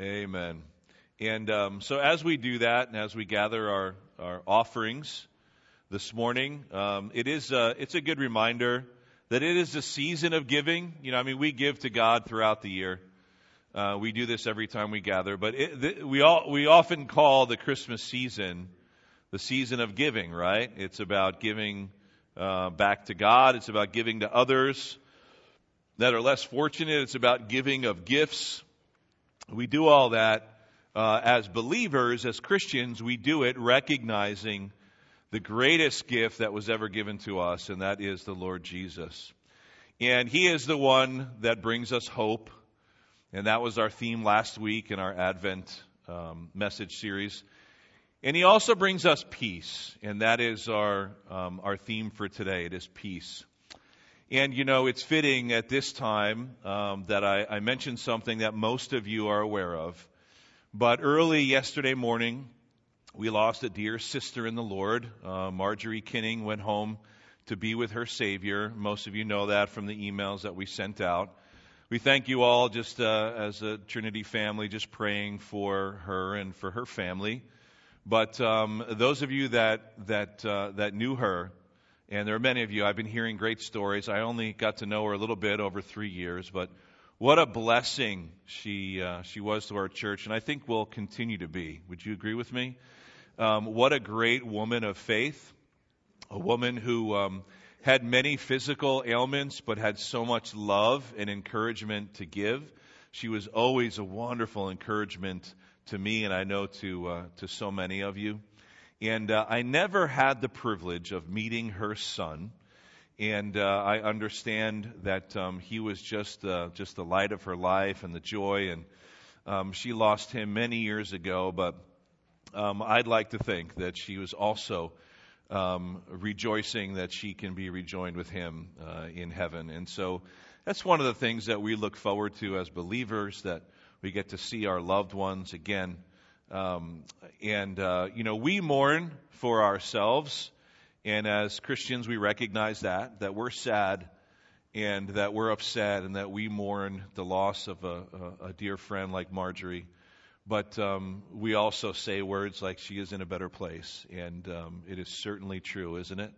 Amen. And um, so, as we do that, and as we gather our, our offerings this morning, um, it is a, it's a good reminder that it is a season of giving. You know, I mean, we give to God throughout the year. Uh, we do this every time we gather, but it, th- we all we often call the Christmas season the season of giving, right? It's about giving uh, back to God. It's about giving to others that are less fortunate. It's about giving of gifts. We do all that uh, as believers, as Christians. We do it recognizing the greatest gift that was ever given to us, and that is the Lord Jesus. And He is the one that brings us hope. And that was our theme last week in our Advent um, message series. And he also brings us peace, and that is our, um, our theme for today. It is peace. And you know, it's fitting at this time um, that I, I mentioned something that most of you are aware of. But early yesterday morning, we lost a dear sister in the Lord. Uh, Marjorie Kinning went home to be with her Savior. Most of you know that from the emails that we sent out. We thank you all, just uh, as a Trinity family, just praying for her and for her family. But um, those of you that that uh, that knew her, and there are many of you, I've been hearing great stories. I only got to know her a little bit over three years, but what a blessing she uh, she was to our church, and I think will continue to be. Would you agree with me? Um, what a great woman of faith, a woman who um, had many physical ailments, but had so much love and encouragement to give. She was always a wonderful encouragement to me, and I know to uh, to so many of you. And uh, I never had the privilege of meeting her son, and uh, I understand that um, he was just uh, just the light of her life and the joy. And um, she lost him many years ago, but um, I'd like to think that she was also. Um, rejoicing that she can be rejoined with him uh, in heaven. And so that's one of the things that we look forward to as believers that we get to see our loved ones again. Um, and, uh, you know, we mourn for ourselves. And as Christians, we recognize that, that we're sad and that we're upset and that we mourn the loss of a, a, a dear friend like Marjorie. But um, we also say words like she is in a better place. And um, it is certainly true, isn't it?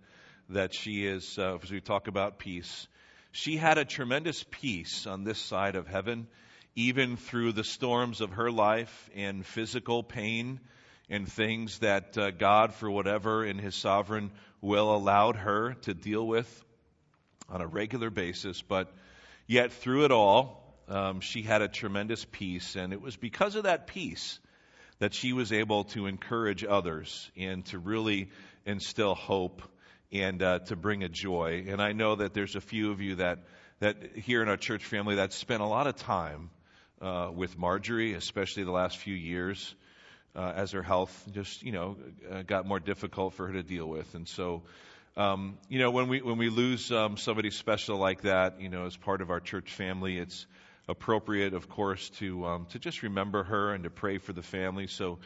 That she is, uh, as we talk about peace, she had a tremendous peace on this side of heaven even through the storms of her life and physical pain and things that uh, God, for whatever in His sovereign will, allowed her to deal with on a regular basis. But yet, through it all, um, she had a tremendous peace, and it was because of that peace that she was able to encourage others and to really instill hope and uh, to bring a joy. And I know that there's a few of you that that here in our church family that spent a lot of time uh, with Marjorie, especially the last few years, uh, as her health just you know uh, got more difficult for her to deal with, and so. Um, you know, when we when we lose um, somebody special like that, you know, as part of our church family, it's appropriate, of course, to um, to just remember her and to pray for the family. So,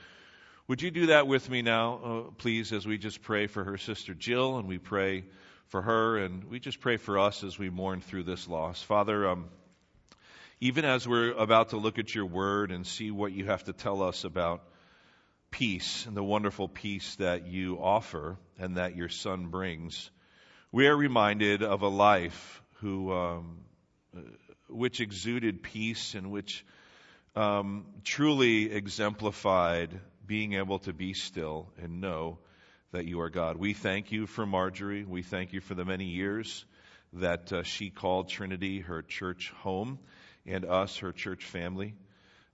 would you do that with me now, uh, please, as we just pray for her sister Jill, and we pray for her, and we just pray for us as we mourn through this loss. Father, um, even as we're about to look at your word and see what you have to tell us about peace and the wonderful peace that you offer and that your son brings, we are reminded of a life who, um, which exuded peace and which um, truly exemplified being able to be still and know that you are God. We thank you for Marjorie. We thank you for the many years that uh, she called Trinity her church home and us, her church family.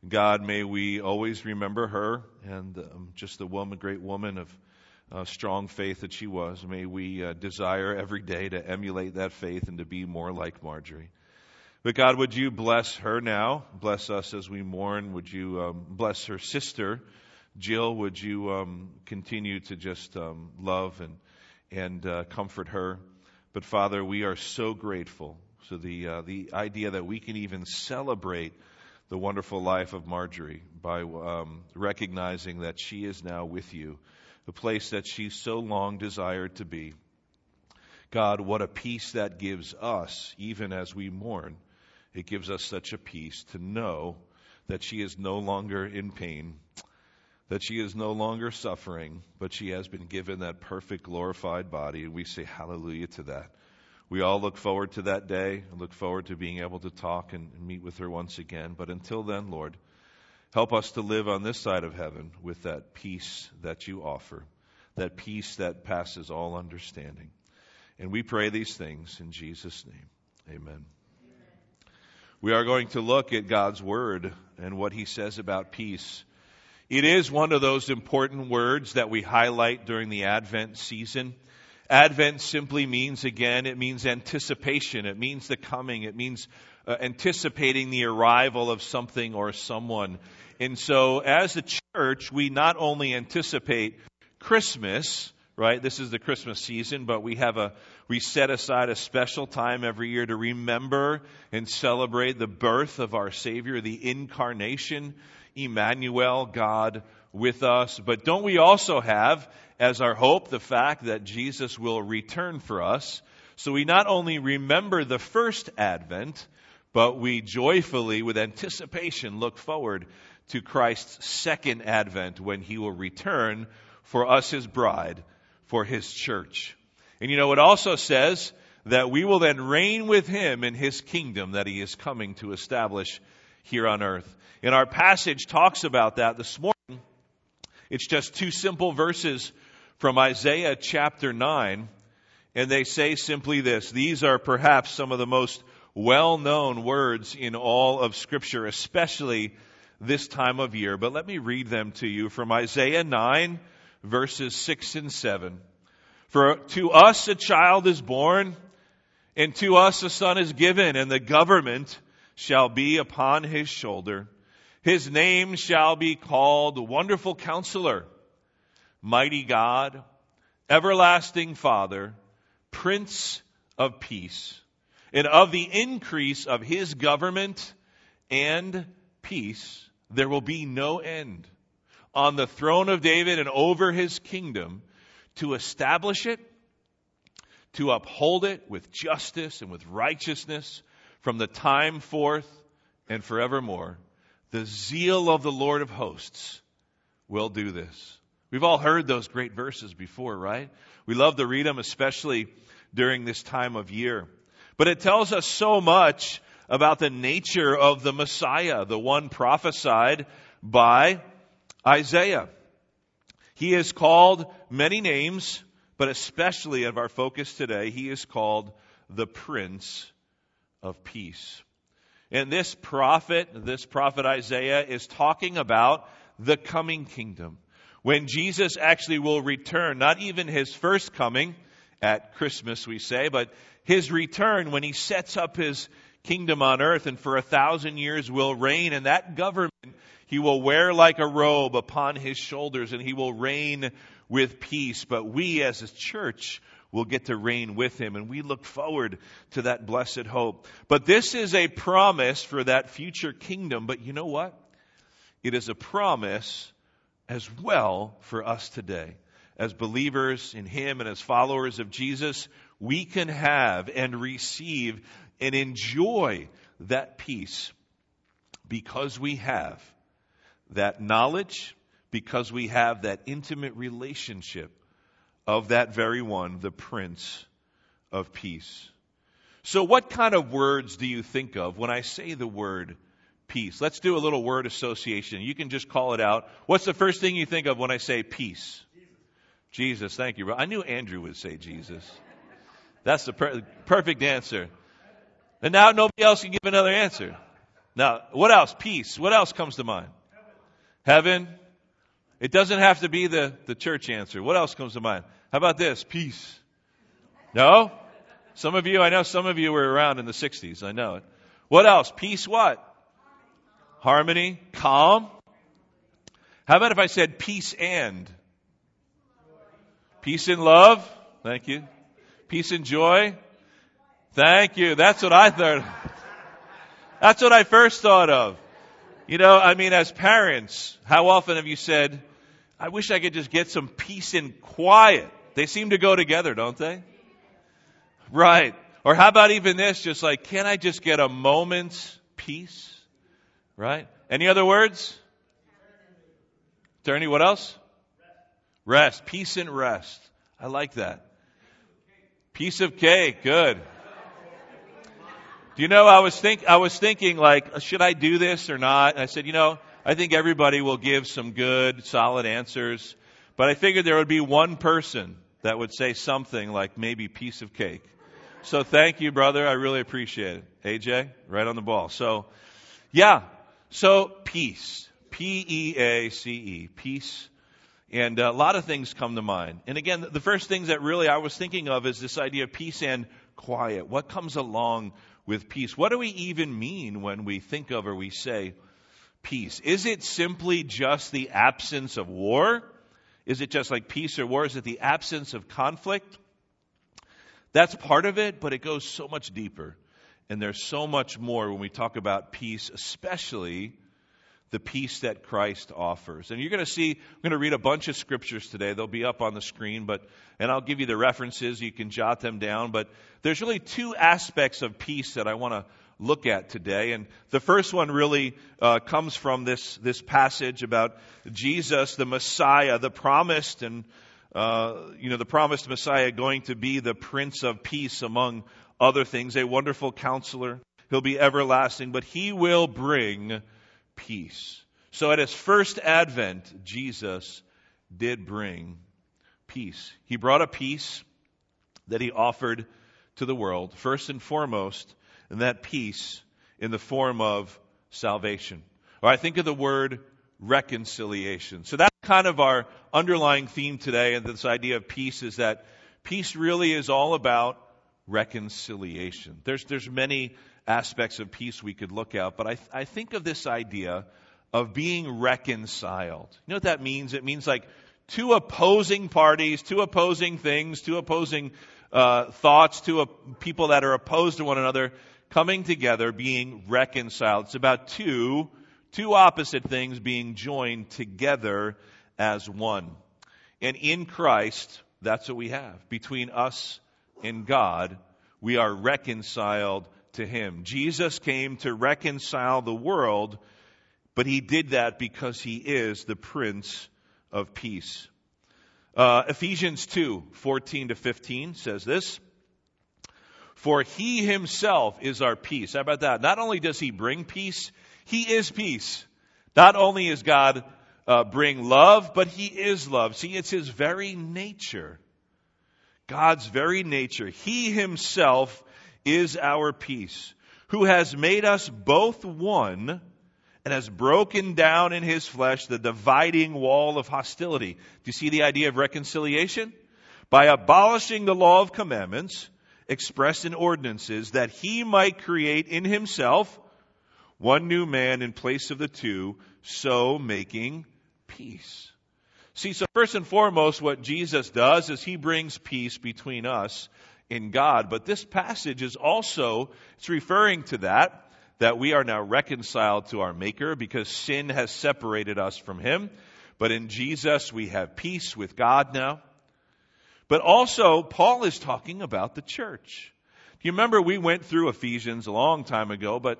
God, may we always remember her and um, just the woman, great woman of uh, strong faith that she was. May we uh, desire every day to emulate that faith and to be more like Marjorie. But God, would you bless her now? Bless us as we mourn. Would you um, bless her sister, Jill? Would you um, continue to just um, love and and uh, comfort her? But Father, we are so grateful so the uh, the idea that we can even celebrate the wonderful life of Marjorie by um, recognizing that she is now with you, the place that she so long desired to be. God, what a peace that gives us, even as we mourn. It gives us such a peace to know that she is no longer in pain, that she is no longer suffering, but she has been given that perfect glorified body. And we say hallelujah to that. We all look forward to that day look forward to being able to talk and meet with her once again. But until then, Lord, help us to live on this side of heaven with that peace that you offer, that peace that passes all understanding. And we pray these things in Jesus' name. Amen. We are going to look at God's Word and what He says about peace. It is one of those important words that we highlight during the Advent season. Advent simply means, again, it means anticipation. It means the coming. It means uh, anticipating the arrival of something or someone. And so, as a church, we not only anticipate Christmas, right? This is the Christmas season, but we have a, we set aside a special time every year to remember and celebrate the birth of our Savior, the incarnation, Emmanuel, God with us. But don't we also have as our hope the fact that Jesus will return for us? So we not only remember the first advent, but we joyfully, with anticipation, look forward to Christ's second advent when he will return for us, his bride, for his church. And you know, it also says that we will then reign with him in his kingdom that he is coming to establish here on earth. And our passage talks about that this morning. It's just two simple verses from Isaiah chapter 9. And they say simply this. These are perhaps some of the most well known words in all of Scripture, especially this time of year. But let me read them to you from Isaiah 9, verses 6 and 7. For to us a child is born, and to us a son is given, and the government shall be upon his shoulder. His name shall be called Wonderful Counselor, Mighty God, Everlasting Father, Prince of Peace. And of the increase of his government and peace, there will be no end. On the throne of David and over his kingdom, to establish it, to uphold it with justice and with righteousness from the time forth and forevermore. The zeal of the Lord of hosts will do this. We've all heard those great verses before, right? We love to read them, especially during this time of year. But it tells us so much about the nature of the Messiah, the one prophesied by Isaiah. He is called many names, but especially of our focus today, he is called the Prince of Peace. And this prophet, this prophet Isaiah, is talking about the coming kingdom. When Jesus actually will return, not even his first coming at Christmas, we say, but his return when he sets up his kingdom on earth and for a thousand years will reign, and that government he will wear like a robe upon his shoulders and he will reign with peace. But we as a church will get to reign with him and we look forward to that blessed hope. But this is a promise for that future kingdom. But you know what? It is a promise as well for us today. As believers in him and as followers of Jesus, we can have and receive and enjoy that peace because we have that knowledge because we have that intimate relationship of that very one, the Prince of Peace. So, what kind of words do you think of when I say the word peace? Let's do a little word association. You can just call it out. What's the first thing you think of when I say peace? Jesus, Jesus thank you. I knew Andrew would say Jesus. That's the per- perfect answer. And now nobody else can give another answer. Now, what else? Peace. What else comes to mind? Heaven. It doesn't have to be the, the church answer. What else comes to mind? How about this? Peace. No? Some of you, I know some of you were around in the 60s. I know it. What else? Peace what? Harmony. Calm. How about if I said peace and? Peace and love. Thank you. Peace and joy. Thank you. That's what I thought. That's what I first thought of. You know, I mean, as parents, how often have you said, I wish I could just get some peace and quiet? They seem to go together, don't they? Right. Or how about even this? Just like, can I just get a moment's peace? Right? Any other words? Eternity, what else? Rest. Peace and rest. I like that. Piece of cake. Good. Do you know, I was think, I was thinking like, should I do this or not? And I said, you know, I think everybody will give some good, solid answers. But I figured there would be one person that would say something like maybe piece of cake. So thank you, brother. I really appreciate it. AJ, right on the ball. So, yeah. So peace. P-E-A-C-E. Peace. And a lot of things come to mind. And again, the first things that really I was thinking of is this idea of peace and quiet. What comes along with peace? What do we even mean when we think of or we say peace? Is it simply just the absence of war? Is it just like peace or war? Is it the absence of conflict? That's part of it, but it goes so much deeper. And there's so much more when we talk about peace, especially the peace that Christ offers. And you're going to see, I'm going to read a bunch of scriptures today. They'll be up on the screen, but, and I'll give you the references. You can jot them down. But there's really two aspects of peace that I want to look at today. And the first one really uh, comes from this, this passage about Jesus, the Messiah, the promised and uh, you know, the promised Messiah going to be the Prince of Peace among other things, a wonderful counselor. He'll be everlasting, but he will bring peace. So at his first advent, Jesus did bring peace. He brought a peace that he offered to the world, first and foremost, and that peace in the form of salvation. Or I think of the word reconciliation. So that's kind of our underlying theme today, and this idea of peace is that peace really is all about reconciliation. There's, there's many aspects of peace we could look at, but I, I think of this idea of being reconciled. You know what that means? It means like two opposing parties, two opposing things, two opposing uh, thoughts, two uh, people that are opposed to one another coming together, being reconciled. It's about two Two opposite things being joined together as one. And in Christ, that's what we have. Between us and God, we are reconciled to Him. Jesus came to reconcile the world, but He did that because He is the Prince of Peace. Uh, Ephesians 2, 14 to 15 says this. For He Himself is our peace. How about that? Not only does He bring peace, he is peace. Not only is God uh, bring love, but He is love. See, it's His very nature. God's very nature. He Himself is our peace, who has made us both one and has broken down in His flesh the dividing wall of hostility. Do you see the idea of reconciliation? By abolishing the law of commandments expressed in ordinances that He might create in Himself one new man in place of the two, so making peace. See, so first and foremost, what Jesus does is he brings peace between us and God. But this passage is also, it's referring to that, that we are now reconciled to our Maker because sin has separated us from Him. But in Jesus, we have peace with God now. But also, Paul is talking about the church. Do you remember we went through Ephesians a long time ago, but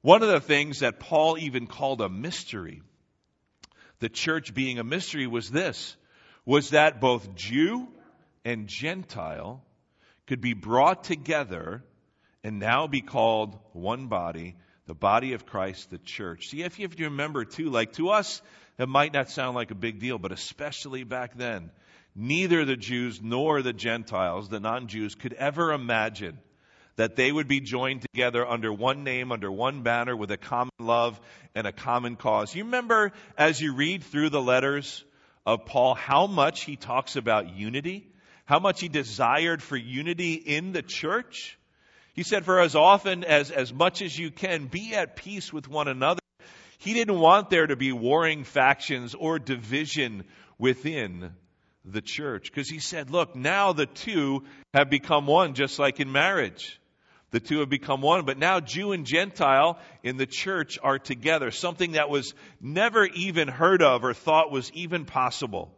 one of the things that Paul even called a mystery, the church being a mystery, was this, was that both Jew and Gentile could be brought together and now be called one body, the body of Christ, the church. See, if you, if you remember too, like to us, it might not sound like a big deal, but especially back then, neither the Jews nor the Gentiles, the non-Jews, could ever imagine that they would be joined together under one name, under one banner, with a common love and a common cause. You remember as you read through the letters of Paul how much he talks about unity, how much he desired for unity in the church? He said, for as often as, as much as you can, be at peace with one another. He didn't want there to be warring factions or division within the church. Because he said, look, now the two have become one, just like in marriage. The two have become one, but now Jew and Gentile in the church are together, something that was never even heard of or thought was even possible.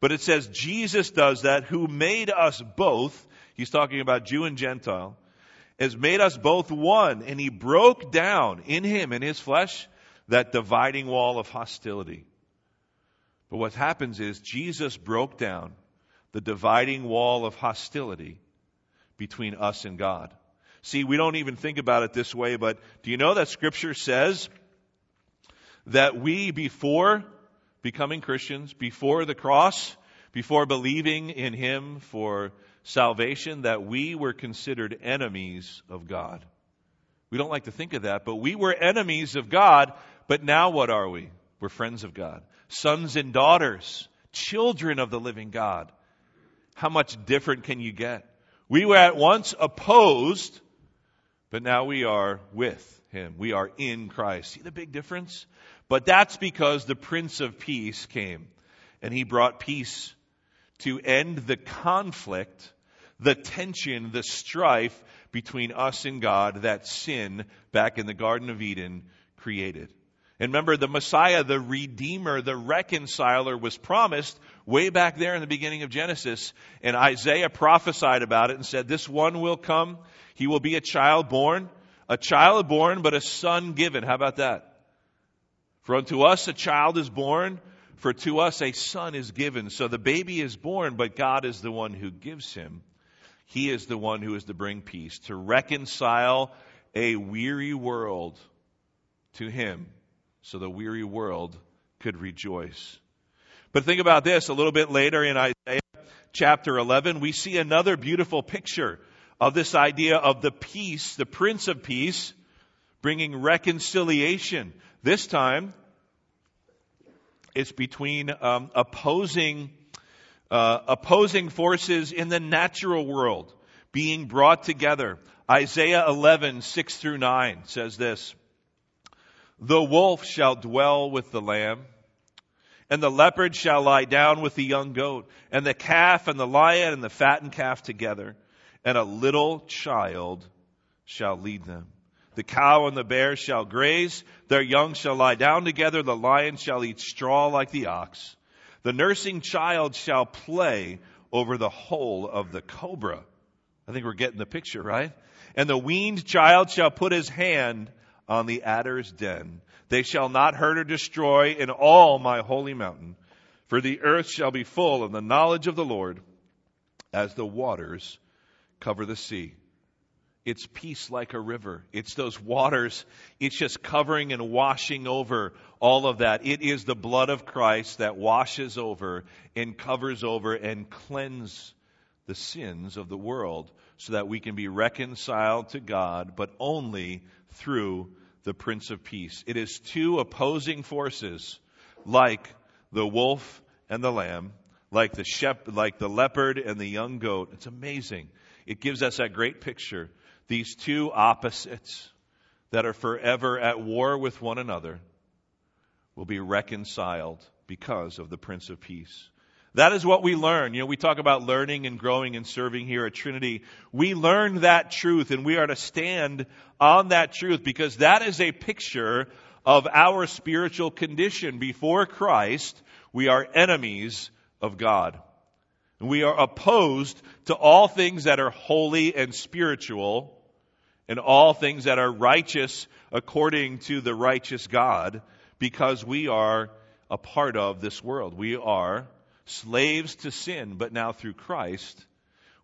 But it says Jesus does that, who made us both, he's talking about Jew and Gentile, has made us both one, and he broke down in him, in his flesh, that dividing wall of hostility. But what happens is Jesus broke down the dividing wall of hostility between us and God. See, we don't even think about it this way, but do you know that Scripture says that we, before becoming Christians, before the cross, before believing in Him for salvation, that we were considered enemies of God? We don't like to think of that, but we were enemies of God, but now what are we? We're friends of God, sons and daughters, children of the living God. How much different can you get? We were at once opposed, but now we are with Him. We are in Christ. See the big difference? But that's because the Prince of Peace came and He brought peace to end the conflict, the tension, the strife between us and God that sin back in the Garden of Eden created. And remember, the Messiah, the Redeemer, the Reconciler was promised way back there in the beginning of Genesis. And Isaiah prophesied about it and said, This one will come. He will be a child born, a child born, but a son given. How about that? For unto us a child is born, for to us a son is given. So the baby is born, but God is the one who gives him. He is the one who is to bring peace, to reconcile a weary world to Him so the weary world could rejoice. But think about this a little bit later in Isaiah chapter 11, we see another beautiful picture of this idea of the peace, the Prince of Peace, bringing reconciliation. This time, it's between um, opposing uh, opposing forces in the natural world being brought together. Isaiah 11, 6 through 9 says this The wolf shall dwell with the lamb, and the leopard shall lie down with the young goat, and the calf and the lion and the fattened calf together, and a little child shall lead them. The cow and the bear shall graze, their young shall lie down together, the lion shall eat straw like the ox. The nursing child shall play over the hole of the cobra. I think we're getting the picture, right? And the weaned child shall put his hand on the adder's den. They shall not hurt or destroy in all my holy mountain, for the earth shall be full of the knowledge of the Lord as the waters cover the sea. It's peace like a river. It's those waters. It's just covering and washing over all of that. It is the blood of Christ that washes over and covers over and cleanses the sins of the world so that we can be reconciled to God, but only through the Prince of Peace. It is two opposing forces like the wolf and the lamb, like the shep- like the leopard and the young goat. It's amazing. It gives us that great picture these two opposites that are forever at war with one another will be reconciled because of the Prince of Peace. That is what we learn. You know, we talk about learning and growing and serving here at Trinity. We learn that truth and we are to stand on that truth because that is a picture of our spiritual condition. Before Christ, we are enemies of God. We are opposed to all things that are holy and spiritual and all things that are righteous according to the righteous God because we are a part of this world. We are slaves to sin, but now through Christ,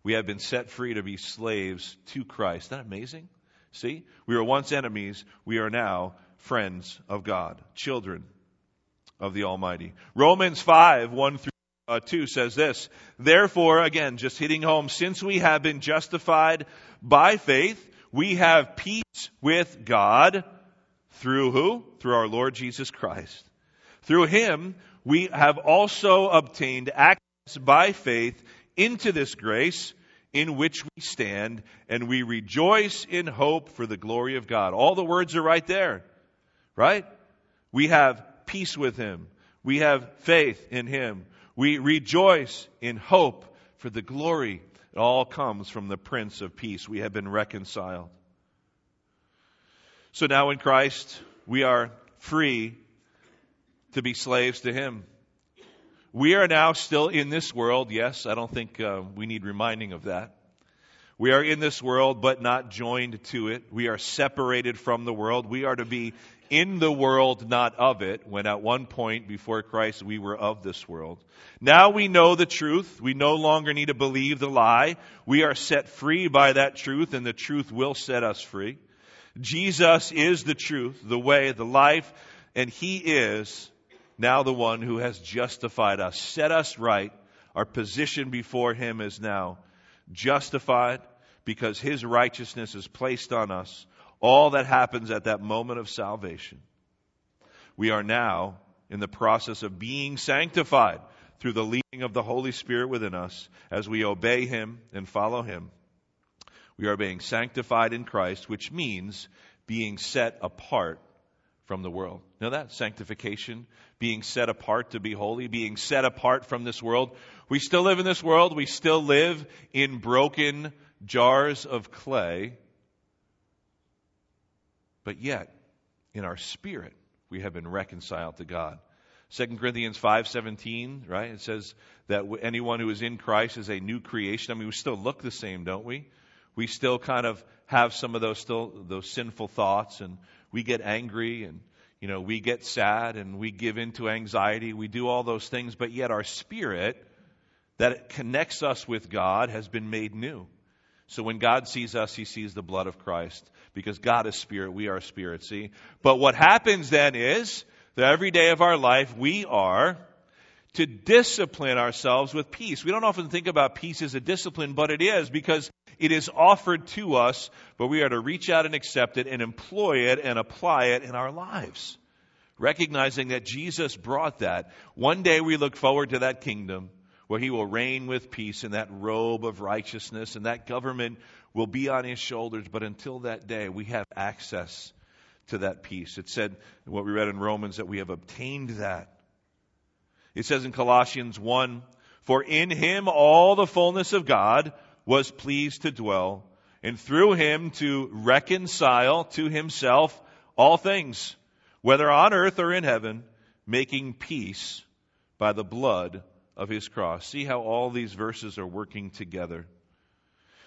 we have been set free to be slaves to Christ. Isn't that amazing? See? We were once enemies. We are now friends of God, children of the Almighty. Romans 5, 1 through uh, 2 says this. Therefore, again, just hitting home, since we have been justified by faith, we have peace with God through who? Through our Lord Jesus Christ. Through him, we have also obtained access by faith into this grace in which we stand, and we rejoice in hope for the glory of God. All the words are right there, right? We have peace with him. We have faith in him. We rejoice in hope for the glory it all comes from the Prince of Peace. We have been reconciled. So now in Christ, we are free to be slaves to Him. We are now still in this world. Yes, I don't think uh, we need reminding of that. We are in this world, but not joined to it. We are separated from the world. We are to be in the world, not of it, when at one point before Christ we were of this world. Now we know the truth. We no longer need to believe the lie. We are set free by that truth, and the truth will set us free. Jesus is the truth, the way, the life, and He is now the one who has justified us, set us right. Our position before Him is now justified because His righteousness is placed on us all that happens at that moment of salvation. We are now in the process of being sanctified through the leading of the Holy Spirit within us as we obey Him and follow Him. We are being sanctified in Christ, which means being set apart from the world. Know that? Sanctification, being set apart to be holy, being set apart from this world. We still live in this world. We still live in broken jars of clay but yet, in our spirit, we have been reconciled to God. 2 Corinthians 5:17, right? It says that anyone who is in Christ is a new creation. I mean, we still look the same, don't we? We still kind of have some of those still those sinful thoughts and we get angry and you know, we get sad and we give into anxiety. We do all those things, but yet our spirit that connects us with God has been made new. So when God sees us, he sees the blood of Christ because God is spirit, we are spirit, see? But what happens then is that every day of our life we are to discipline ourselves with peace. We don't often think about peace as a discipline, but it is because it is offered to us, but we are to reach out and accept it and employ it and apply it in our lives. Recognizing that Jesus brought that. One day we look forward to that kingdom where he will reign with peace in that robe of righteousness, and that government will be on his shoulders. But until that day, we have access to that peace. It said, what we read in Romans, that we have obtained that. It says in Colossians 1, For in him all the fullness of God was pleased to dwell, and through him to reconcile to himself all things, whether on earth or in heaven, making peace by the blood of his cross. See how all these verses are working together.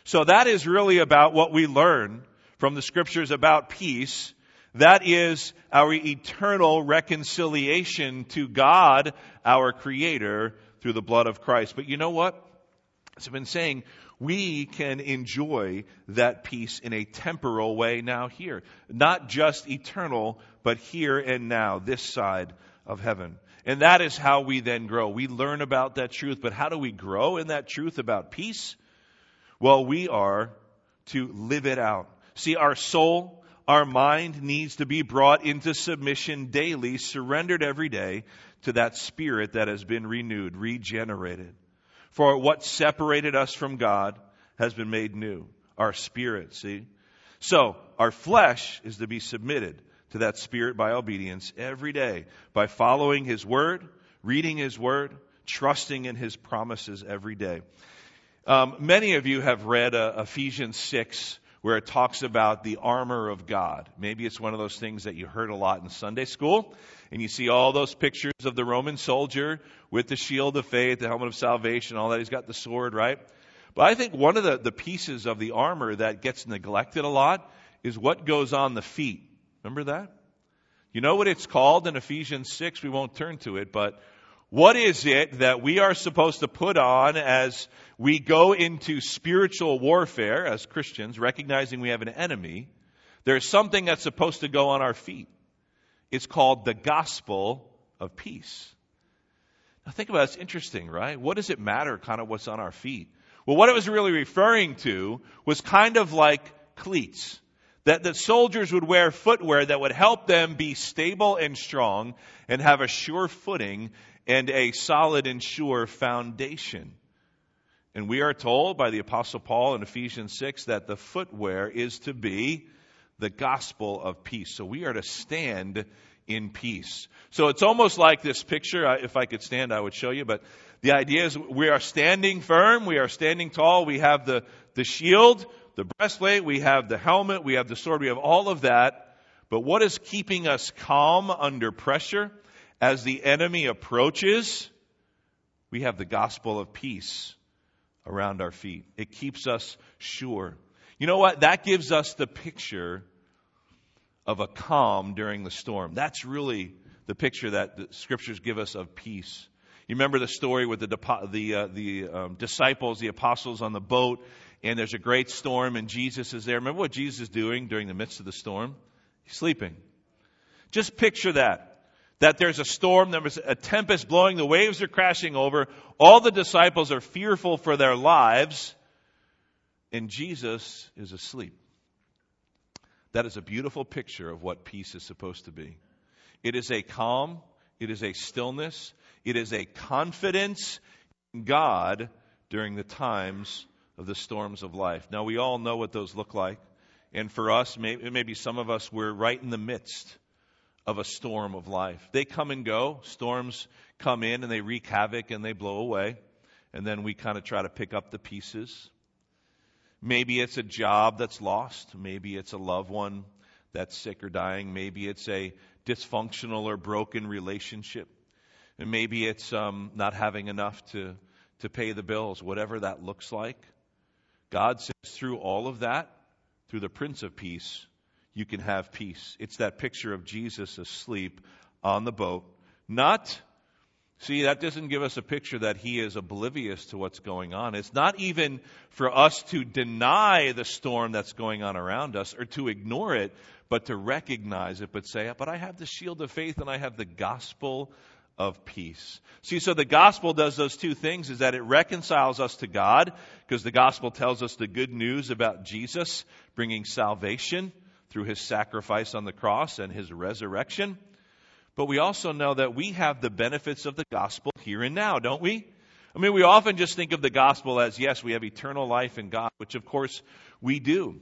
So that is really about what we learn from the scriptures about peace. That is our eternal reconciliation to God, our Creator, through the blood of Christ. But you know what? As I've been saying, we can enjoy that peace in a temporal way now here. Not just eternal, but here and now, this side of heaven. And that is how we then grow. We learn about that truth, but how do we grow in that truth about peace? Well, we are to live it out. See, our soul, our mind needs to be brought into submission daily, surrendered every day to that spirit that has been renewed, regenerated. For what separated us from God has been made new. Our spirit, see? So, our flesh is to be submitted to that Spirit by obedience every day, by following His Word, reading His Word, trusting in His promises every day. Um, many of you have read uh, Ephesians 6, where it talks about the armor of God. Maybe it's one of those things that you heard a lot in Sunday school, and you see all those pictures of the Roman soldier with the shield of faith, the helmet of salvation, all that. He's got the sword, right? But I think one of the, the pieces of the armor that gets neglected a lot is what goes on the feet. Remember that? You know what it's called in Ephesians 6? We won't turn to it, but what is it that we are supposed to put on as we go into spiritual warfare as Christians, recognizing we have an enemy? There's something that's supposed to go on our feet. It's called the gospel of peace. Now think about it, it's interesting, right? What does it matter kind of what's on our feet? Well, what it was really referring to was kind of like cleats that the soldiers would wear footwear that would help them be stable and strong and have a sure footing and a solid and sure foundation. And we are told by the Apostle Paul in Ephesians 6 that the footwear is to be the gospel of peace. So we are to stand in peace. So it's almost like this picture. If I could stand, I would show you. But the idea is we are standing firm. We are standing tall. We have the, the shield the breastplate, we have the helmet, we have the sword, we have all of that. But what is keeping us calm under pressure as the enemy approaches? We have the gospel of peace around our feet. It keeps us sure. You know what? That gives us the picture of a calm during the storm. That's really the picture that the scriptures give us of peace. You remember the story with the, the, uh, the um, disciples, the apostles on the boat, and there's a great storm, and Jesus is there. Remember what Jesus is doing during the midst of the storm? He's sleeping. Just picture that. That there's a storm, there's a tempest blowing, the waves are crashing over, all the disciples are fearful for their lives, and Jesus is asleep. That is a beautiful picture of what peace is supposed to be. It is a calm, it is a stillness, it is a confidence in God during the times of the storms of life. Now, we all know what those look like. And for us, maybe, some of us, we're right in the midst of a storm of life. They come and go. Storms come in and they wreak havoc and they blow away. And then we kind of try to pick up the pieces. Maybe it's a job that's lost. Maybe it's a loved one that's sick or dying. Maybe it's a dysfunctional or broken relationship. And maybe it's um, not having enough to, to pay the bills, whatever that looks like. God says through all of that, through the Prince of Peace, you can have peace. It's that picture of Jesus asleep on the boat. Not See, that doesn't give us a picture that he is oblivious to what's going on. It's not even for us to deny the storm that's going on around us or to ignore it, but to recognize it, but say, but I have the shield of faith and I have the gospel of peace. See, so the gospel does those two things is that it reconciles us to God because the gospel tells us the good news about Jesus bringing salvation through his sacrifice on the cross and his resurrection. But we also know that we have the benefits of the gospel here and now, don't we? I mean, we often just think of the gospel as, yes, we have eternal life in God, which of course we do.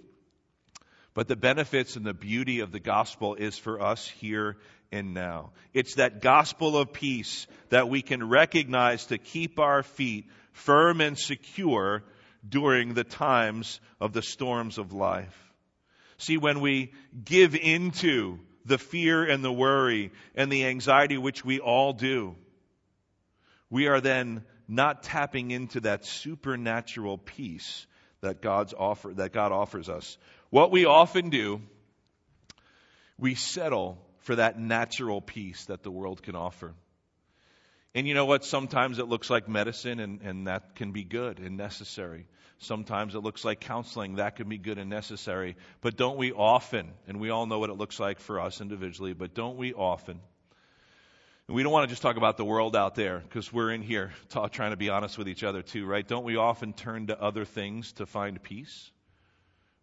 But the benefits and the beauty of the gospel is for us here and now. It's that gospel of peace that we can recognize to keep our feet firm and secure during the times of the storms of life. See, when we give into the fear and the worry and the anxiety which we all do, we are then not tapping into that supernatural peace that God's offer that God offers us. What we often do, we settle for that natural peace that the world can offer. And you know what? Sometimes it looks like medicine, and, and that can be good and necessary. Sometimes it looks like counseling. That can be good and necessary. But don't we often, and we all know what it looks like for us individually, but don't we often, and we don't want to just talk about the world out there because we're in here talk, trying to be honest with each other too, right? Don't we often turn to other things to find peace,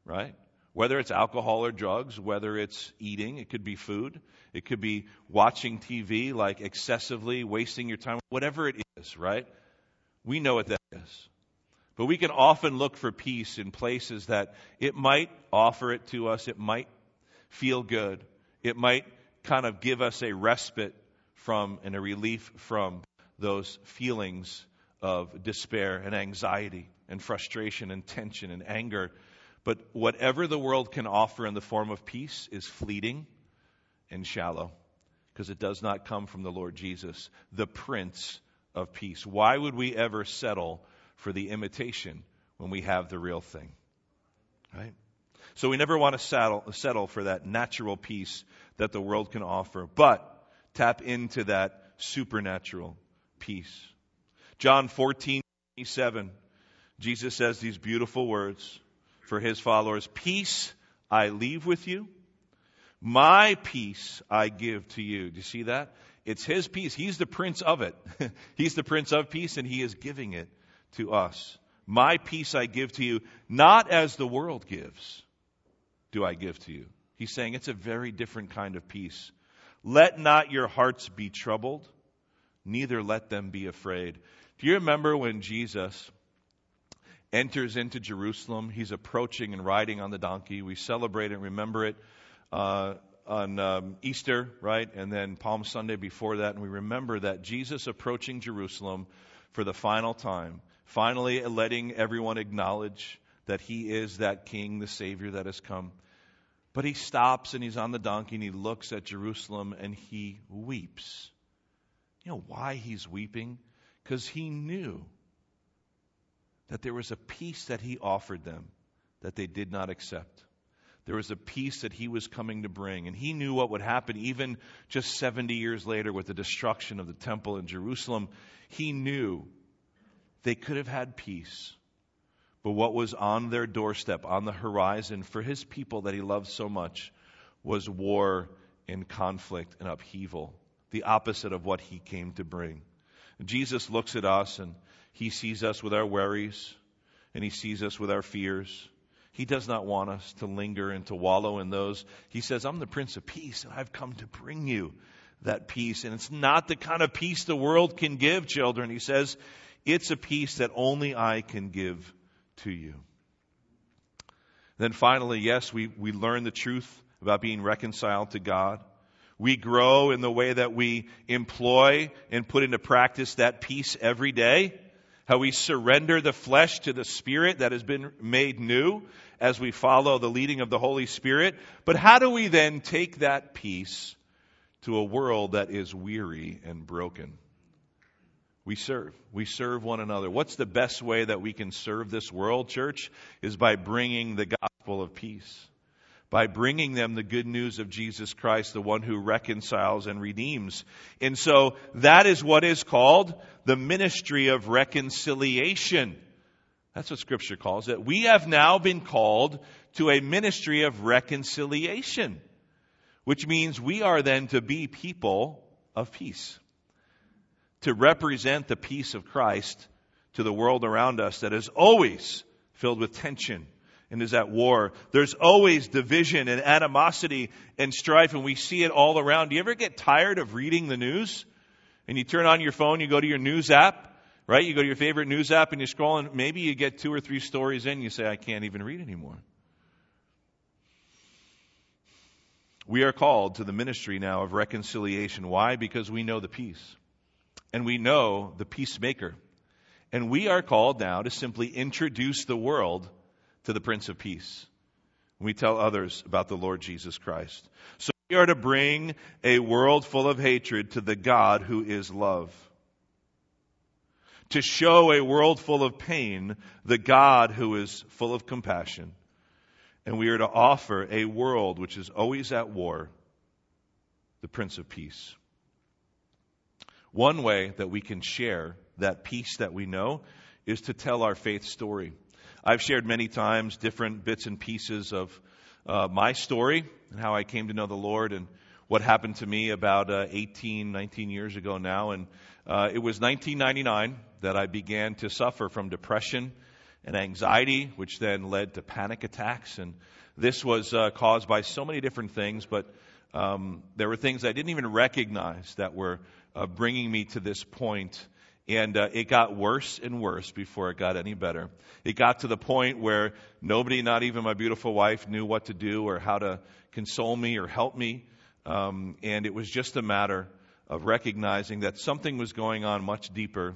right? Whether it's alcohol or drugs, whether it's eating, it could be food, it could be watching TV, like excessively wasting your time, whatever it is, right? We know what that is. But we can often look for peace in places that it might offer it to us, it might feel good, it might kind of give us a respite from and a relief from those feelings of despair and anxiety and frustration and tension and anger. But whatever the world can offer in the form of peace is fleeting and shallow because it does not come from the Lord Jesus, the Prince of Peace. Why would we ever settle for the imitation when we have the real thing. Right? So we never want to settle, settle for that natural peace that the world can offer, but tap into that supernatural peace. John 14, 27, Jesus says these beautiful words for his followers Peace I leave with you, my peace I give to you. Do you see that? It's his peace. He's the prince of it. He's the prince of peace, and he is giving it to us. My peace I give to you, not as the world gives, do I give to you. He's saying it's a very different kind of peace. Let not your hearts be troubled, neither let them be afraid. Do you remember when Jesus enters into Jerusalem? He's approaching and riding on the donkey. We celebrate and remember it uh, on um, Easter, right? And then Palm Sunday before that. And we remember that Jesus approaching Jerusalem for the final time finally letting everyone acknowledge that he is that king, the Savior that has come. But he stops and he's on the donkey and he looks at Jerusalem and he weeps. You know why he's weeping? Because he knew that there was a peace that he offered them that they did not accept. There was a peace that he was coming to bring. And he knew what would happen even just 70 years later with the destruction of the temple in Jerusalem. He knew they could have had peace. But what was on their doorstep, on the horizon for his people that he loved so much, was war and conflict and upheaval, the opposite of what he came to bring. Jesus looks at us and he sees us with our worries and he sees us with our fears. He does not want us to linger and to wallow in those. He says, I'm the Prince of Peace, and I've come to bring you that peace. And it's not the kind of peace the world can give, children. He says, it's a peace that only I can give to you. Then finally, yes, we, we learn the truth about being reconciled to God. We grow in the way that we employ and put into practice that peace every day. How we surrender the flesh to the spirit that has been made new as we follow the leading of the Holy Spirit. But how do we then take that peace to a world that is weary and broken? We serve. We serve one another. What's the best way that we can serve this world, church? Is by bringing the gospel of peace. By bringing them the good news of Jesus Christ, the one who reconciles and redeems. And so that is what is called the ministry of reconciliation. That's what Scripture calls it. We have now been called to a ministry of reconciliation, which means we are then to be people of peace, to represent the peace of Christ to the world around us that is always filled with tension and is at war. There's always division and animosity and strife, and we see it all around. Do you ever get tired of reading the news? And you turn on your phone, you go to your news app, right? You go to your favorite news app and you scroll, and maybe you get two or three stories in, you say, I can't even read anymore. We are called to the ministry now of reconciliation. Why? Because we know the peace. And we know the peacemaker. And we are called now to simply introduce the world to the Prince of Peace. We tell others about the Lord Jesus Christ. So we are to bring a world full of hatred to the God who is love to show a world full of pain the God who is full of compassion. And we are to offer a world which is always at war the Prince of Peace. One way that we can share that peace that we know is to tell our faith story. I've shared many times different bits and pieces of uh, my story and how I came to know the Lord and what happened to me about uh, 18, 19 years ago now. And uh, it was 1999 that I began to suffer from depression and anxiety, which then led to panic attacks. And this was uh, caused by so many different things, but um, there were things I didn't even recognize that were uh, bringing me to this point. And uh, it got worse and worse before it got any better. It got to the point where nobody, not even my beautiful wife, knew what to do or how to console me or help me. Um, and it was just a matter of recognizing that something was going on much deeper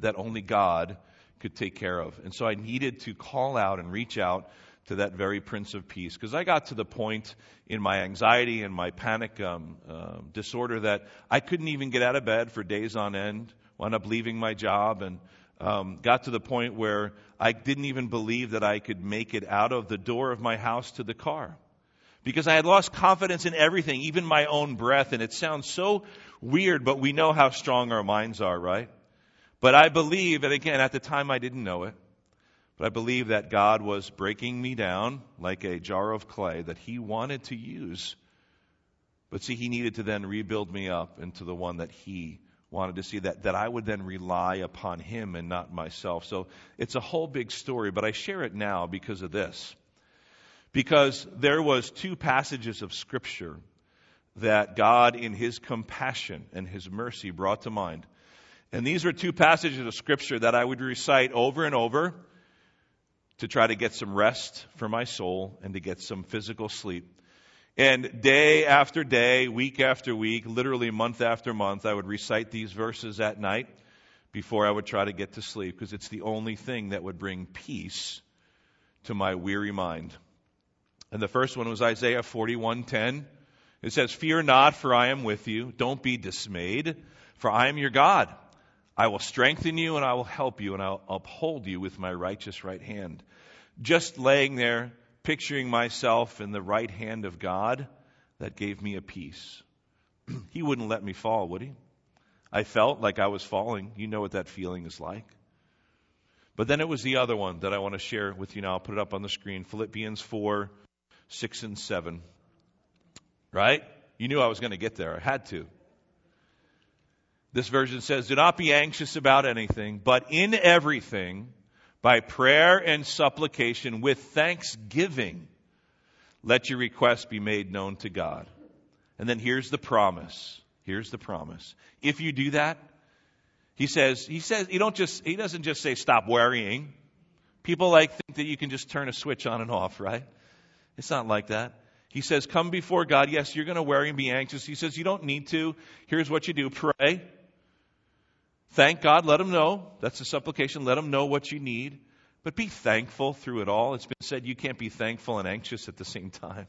that only God could take care of. And so I needed to call out and reach out to that very Prince of Peace because I got to the point in my anxiety and my panic um, uh, disorder that I couldn't even get out of bed for days on end. Wound up leaving my job and um, got to the point where I didn't even believe that I could make it out of the door of my house to the car because I had lost confidence in everything, even my own breath. And it sounds so weird, but we know how strong our minds are, right? But I believe, and again, at the time I didn't know it, but I believe that God was breaking me down like a jar of clay that He wanted to use. But see, He needed to then rebuild me up into the one that He wanted to see, that, that I would then rely upon Him and not myself. So it's a whole big story, but I share it now because of this. Because there was two passages of Scripture that God, in His compassion and His mercy, brought to mind and these were two passages of scripture that I would recite over and over to try to get some rest for my soul and to get some physical sleep. And day after day, week after week, literally month after month, I would recite these verses at night before I would try to get to sleep because it's the only thing that would bring peace to my weary mind. And the first one was Isaiah 41:10. It says, "Fear not, for I am with you. Don't be dismayed, for I am your God. I will strengthen you and I will help you and I'll uphold you with my righteous right hand. Just laying there, picturing myself in the right hand of God that gave me a peace. he wouldn't let me fall, would he? I felt like I was falling. You know what that feeling is like. But then it was the other one that I want to share with you now. I'll put it up on the screen Philippians 4, 6, and 7. Right? You knew I was going to get there. I had to. This version says, Do not be anxious about anything, but in everything, by prayer and supplication, with thanksgiving, let your requests be made known to God. And then here's the promise. Here's the promise. If you do that, he says, he says, you don't just, he doesn't just say stop worrying. People like think that you can just turn a switch on and off, right? It's not like that. He says, come before God. Yes, you're going to worry and be anxious. He says, you don't need to. Here's what you do. Pray. Thank God. Let him know. That's a supplication. Let him know what you need. But be thankful through it all. It's been said you can't be thankful and anxious at the same time.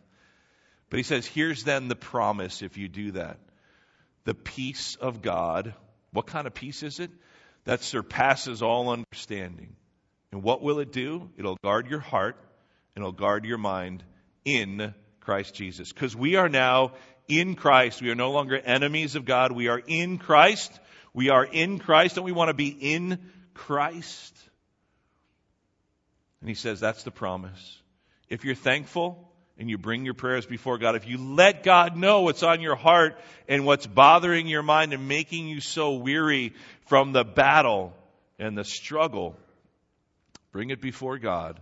But he says, here's then the promise if you do that. The peace of God. What kind of peace is it? That surpasses all understanding. And what will it do? It'll guard your heart and it'll guard your mind in Christ Jesus. Because we are now in Christ. We are no longer enemies of God. We are in Christ. We are in Christ, and we want to be in Christ. And he says that's the promise. If you're thankful and you bring your prayers before God, if you let God know what's on your heart and what's bothering your mind and making you so weary from the battle and the struggle, bring it before God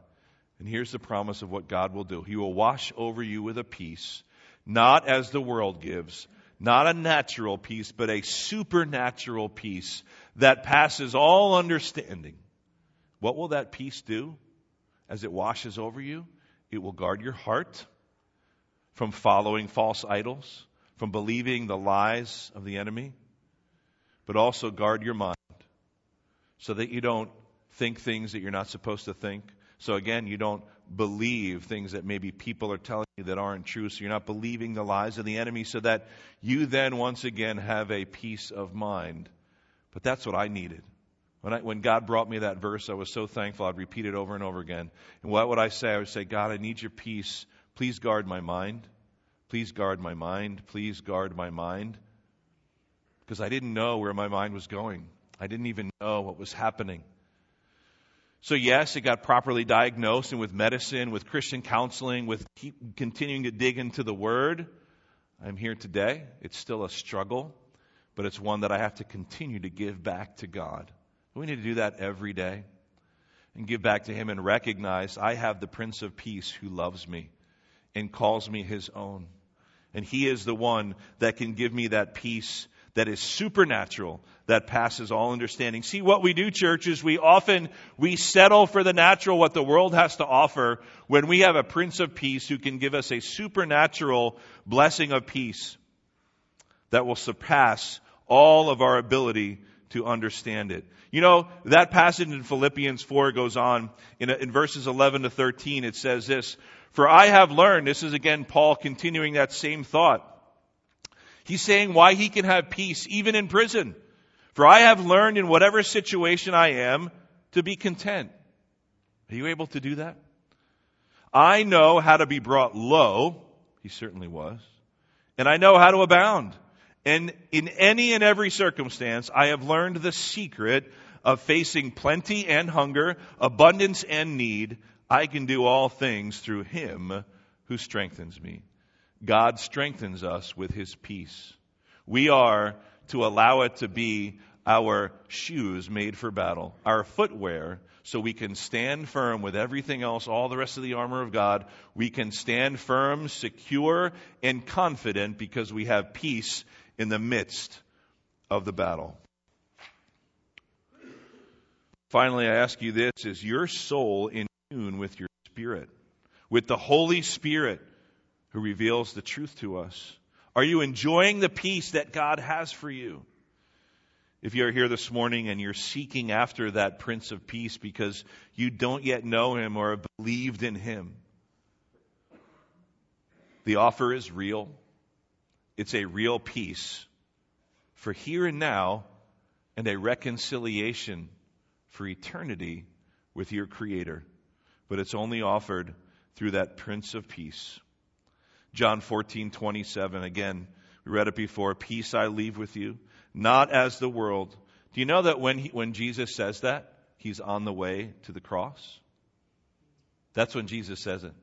and here's the promise of what God will do He will wash over you with a peace, not as the world gives, not a natural peace, but a supernatural peace that passes all understanding. What will that peace do as it washes over you? It will guard your heart from following false idols, from believing the lies of the enemy, but also guard your mind so that you don't think things that you're not supposed to think, so again, you don't believe things that maybe people are telling you that aren't true. So you're not believing the lies of the enemy so that you then once again have a peace of mind. But that's what I needed. When, I, when God brought me that verse, I was so thankful. I'd repeat it over and over again. And what would I say? I would say, God, I need your peace. Please guard my mind. Please guard my mind. Please guard my mind. Because I didn't know where my mind was going. I didn't even know what was happening. So, yes, it got properly diagnosed and with medicine, with Christian counseling, with keep continuing to dig into the Word. I'm here today. It's still a struggle, but it's one that I have to continue to give back to God. We need to do that every day and give back to Him and recognize I have the Prince of Peace who loves me and calls me His own. And He is the one that can give me that peace that is supernatural, that passes all understanding. See what we do, churches, we often, we settle for the natural, what the world has to offer, when we have a Prince of Peace who can give us a supernatural blessing of peace that will surpass all of our ability to understand it. You know, that passage in Philippians 4 goes on in, in verses 11 to 13. It says this, For I have learned, this is again Paul continuing that same thought. He's saying why he can have peace even in prison. For I have learned in whatever situation I am to be content. Are you able to do that? I know how to be brought low. He certainly was. And I know how to abound. And in any and every circumstance, I have learned the secret of facing plenty and hunger, abundance and need. I can do all things through him who strengthens me. God strengthens us with his peace. We are to allow it to be our shoes made for battle, our footwear, so we can stand firm with everything else, all the rest of the armor of God. We can stand firm, secure, and confident because we have peace in the midst of the battle. Finally, I ask you this is your soul in tune with your spirit, with the Holy Spirit? Who reveals the truth to us? Are you enjoying the peace that God has for you? If you're here this morning and you're seeking after that Prince of Peace because you don't yet know him or have believed in him, the offer is real. It's a real peace for here and now and a reconciliation for eternity with your Creator. But it's only offered through that Prince of Peace. John 14, 27, again, we read it before. Peace I leave with you, not as the world. Do you know that when, he, when Jesus says that, he's on the way to the cross? That's when Jesus says it.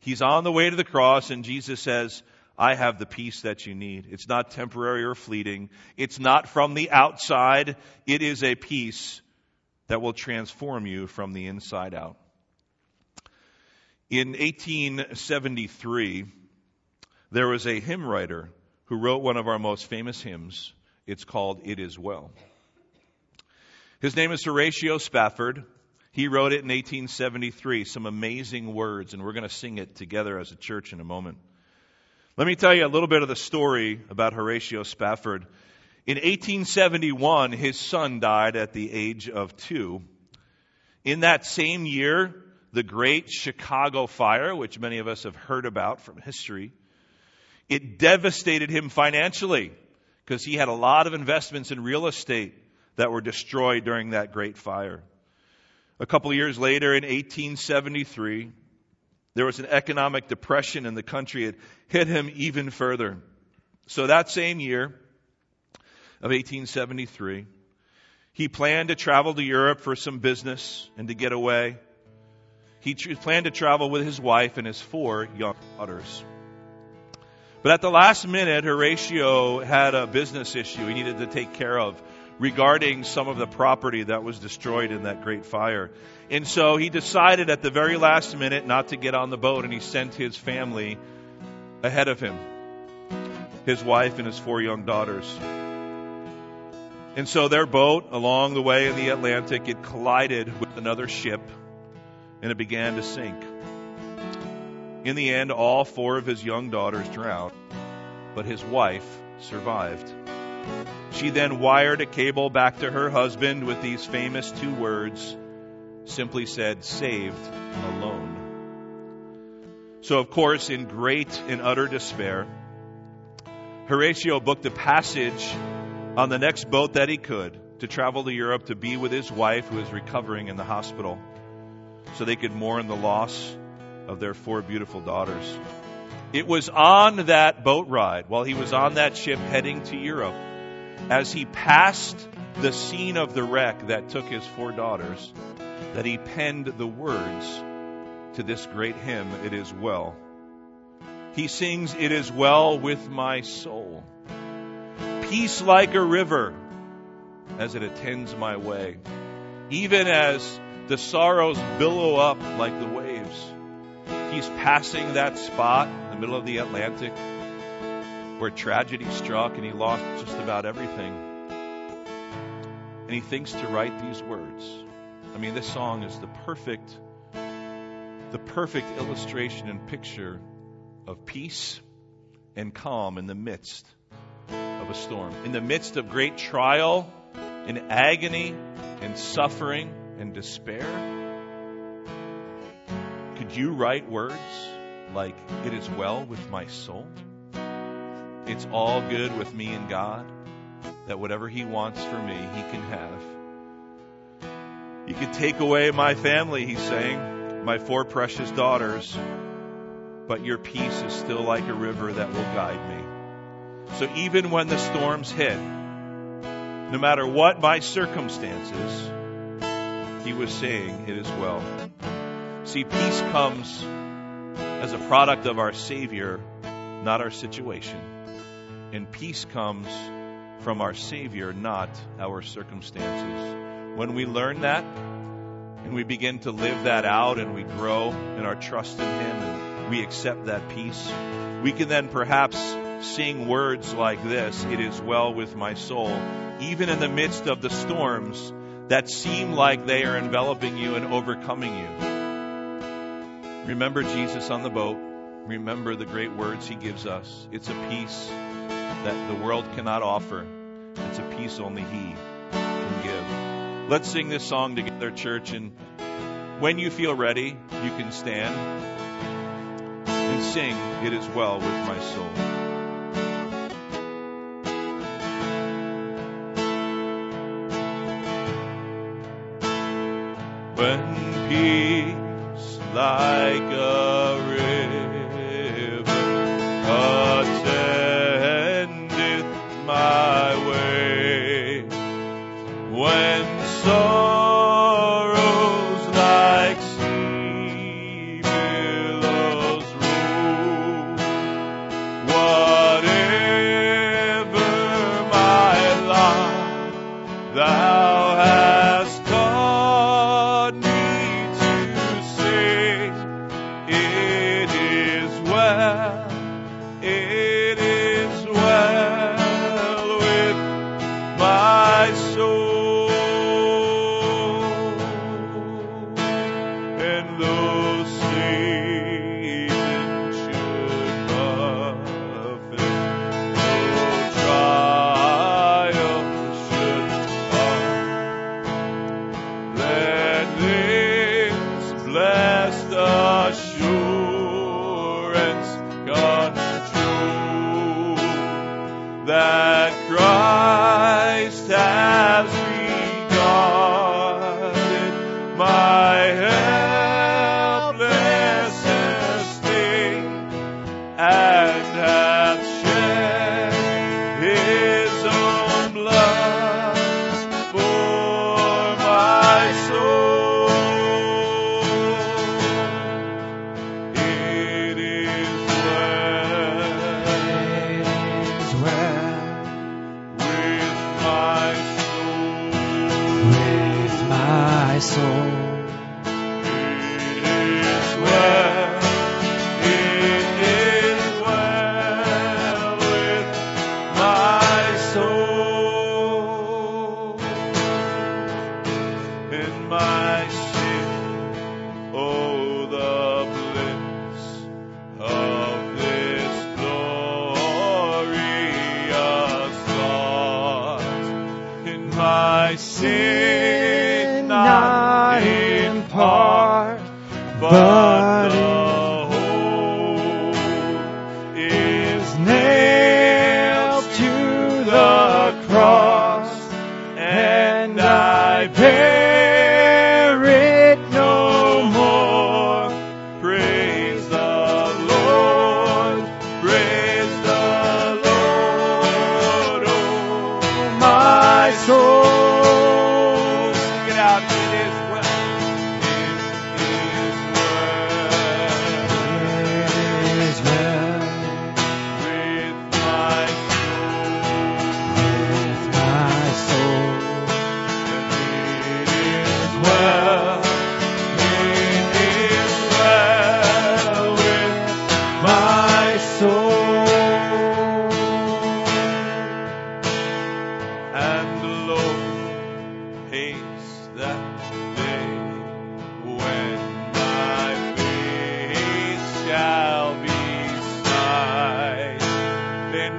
He's on the way to the cross, and Jesus says, I have the peace that you need. It's not temporary or fleeting. It's not from the outside. It is a peace that will transform you from the inside out. In 1873, there was a hymn writer who wrote one of our most famous hymns. It's called It Is Well. His name is Horatio Spafford. He wrote it in 1873. Some amazing words, and we're going to sing it together as a church in a moment. Let me tell you a little bit of the story about Horatio Spafford. In 1871, his son died at the age of two. In that same year, the Great Chicago Fire, which many of us have heard about from history, it devastated him financially because he had a lot of investments in real estate that were destroyed during that great fire. A couple years later, in 1873, there was an economic depression in the country. It hit him even further. So that same year of 1873, he planned to travel to Europe for some business and to get away. He planned to travel with his wife and his four young daughters. But at the last minute, Horatio had a business issue he needed to take care of regarding some of the property that was destroyed in that great fire. And so he decided at the very last minute not to get on the boat, and he sent his family ahead of him his wife and his four young daughters. And so their boat, along the way in the Atlantic, it collided with another ship and it began to sink. In the end, all four of his young daughters drowned, but his wife survived. She then wired a cable back to her husband with these famous two words, simply said, saved alone. So, of course, in great and utter despair, Horatio booked a passage on the next boat that he could to travel to Europe to be with his wife who was recovering in the hospital so they could mourn the loss of their four beautiful daughters. It was on that boat ride, while he was on that ship heading to Europe, as he passed the scene of the wreck that took his four daughters, that he penned the words to this great hymn, It Is Well. He sings, It is well with my soul. Peace like a river as it attends my way. Even as the sorrows billow up like the waves. He's passing that spot in the middle of the Atlantic where tragedy struck and he lost just about everything. And he thinks to write these words. I mean, this song is the perfect, the perfect illustration and picture of peace and calm in the midst of a storm. In the midst of great trial and agony and suffering and despair? Could you write words like, It is well with my soul? It's all good with me and God, that whatever He wants for me, He can have. You could take away my family, He's saying, my four precious daughters, but your peace is still like a river that will guide me. So even when the storms hit, no matter what my circumstances, he was saying, It is well. See, peace comes as a product of our Savior, not our situation. And peace comes from our Savior, not our circumstances. When we learn that and we begin to live that out and we grow in our trust in Him and we accept that peace, we can then perhaps sing words like this It is well with my soul, even in the midst of the storms that seem like they are enveloping you and overcoming you. Remember Jesus on the boat. Remember the great words he gives us. It's a peace that the world cannot offer. It's a peace only he can give. Let's sing this song together, church, and when you feel ready, you can stand and sing, It is well with my soul. when peace like a river attendeth my way.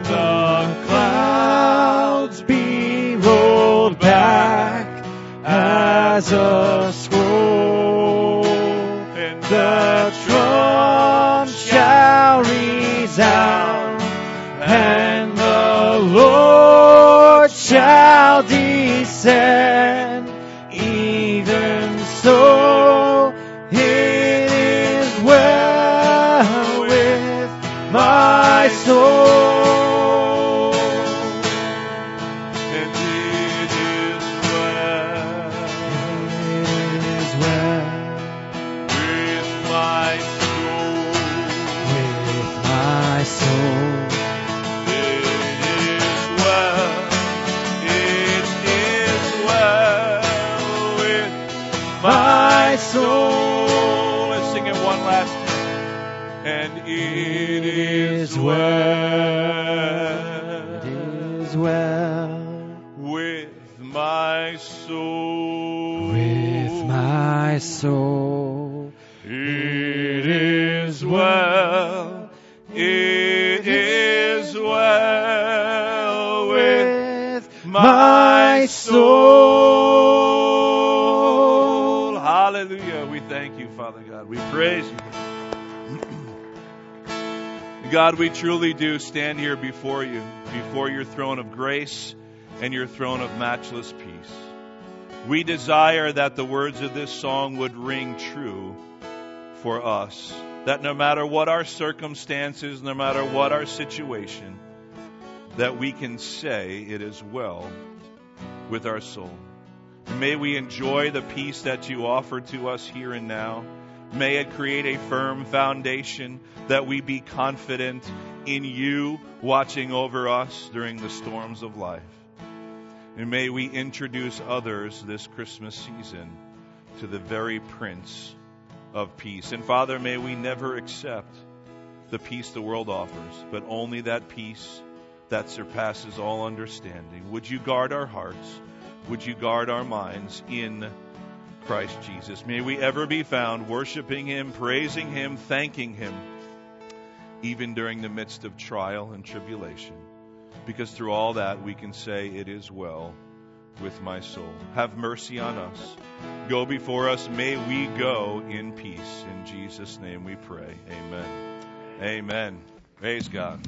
the clouds be rolled back as a scroll, and the trump shall resound, and the Lord shall descend. God, we truly do stand here before you, before your throne of grace and your throne of matchless peace. We desire that the words of this song would ring true for us, that no matter what our circumstances, no matter what our situation, that we can say it is well with our soul. May we enjoy the peace that you offer to us here and now. May it create a firm foundation that we be confident in you watching over us during the storms of life. And may we introduce others this Christmas season to the very Prince of Peace. And Father, may we never accept the peace the world offers, but only that peace that surpasses all understanding. Would you guard our hearts? Would you guard our minds in Christ Jesus? May we ever be found worshiping Him, praising Him, thanking Him, even during the midst of trial and tribulation. Because through all that, we can say, It is well with my soul. Have mercy on us. Go before us. May we go in peace. In Jesus' name we pray. Amen. Amen. Praise God.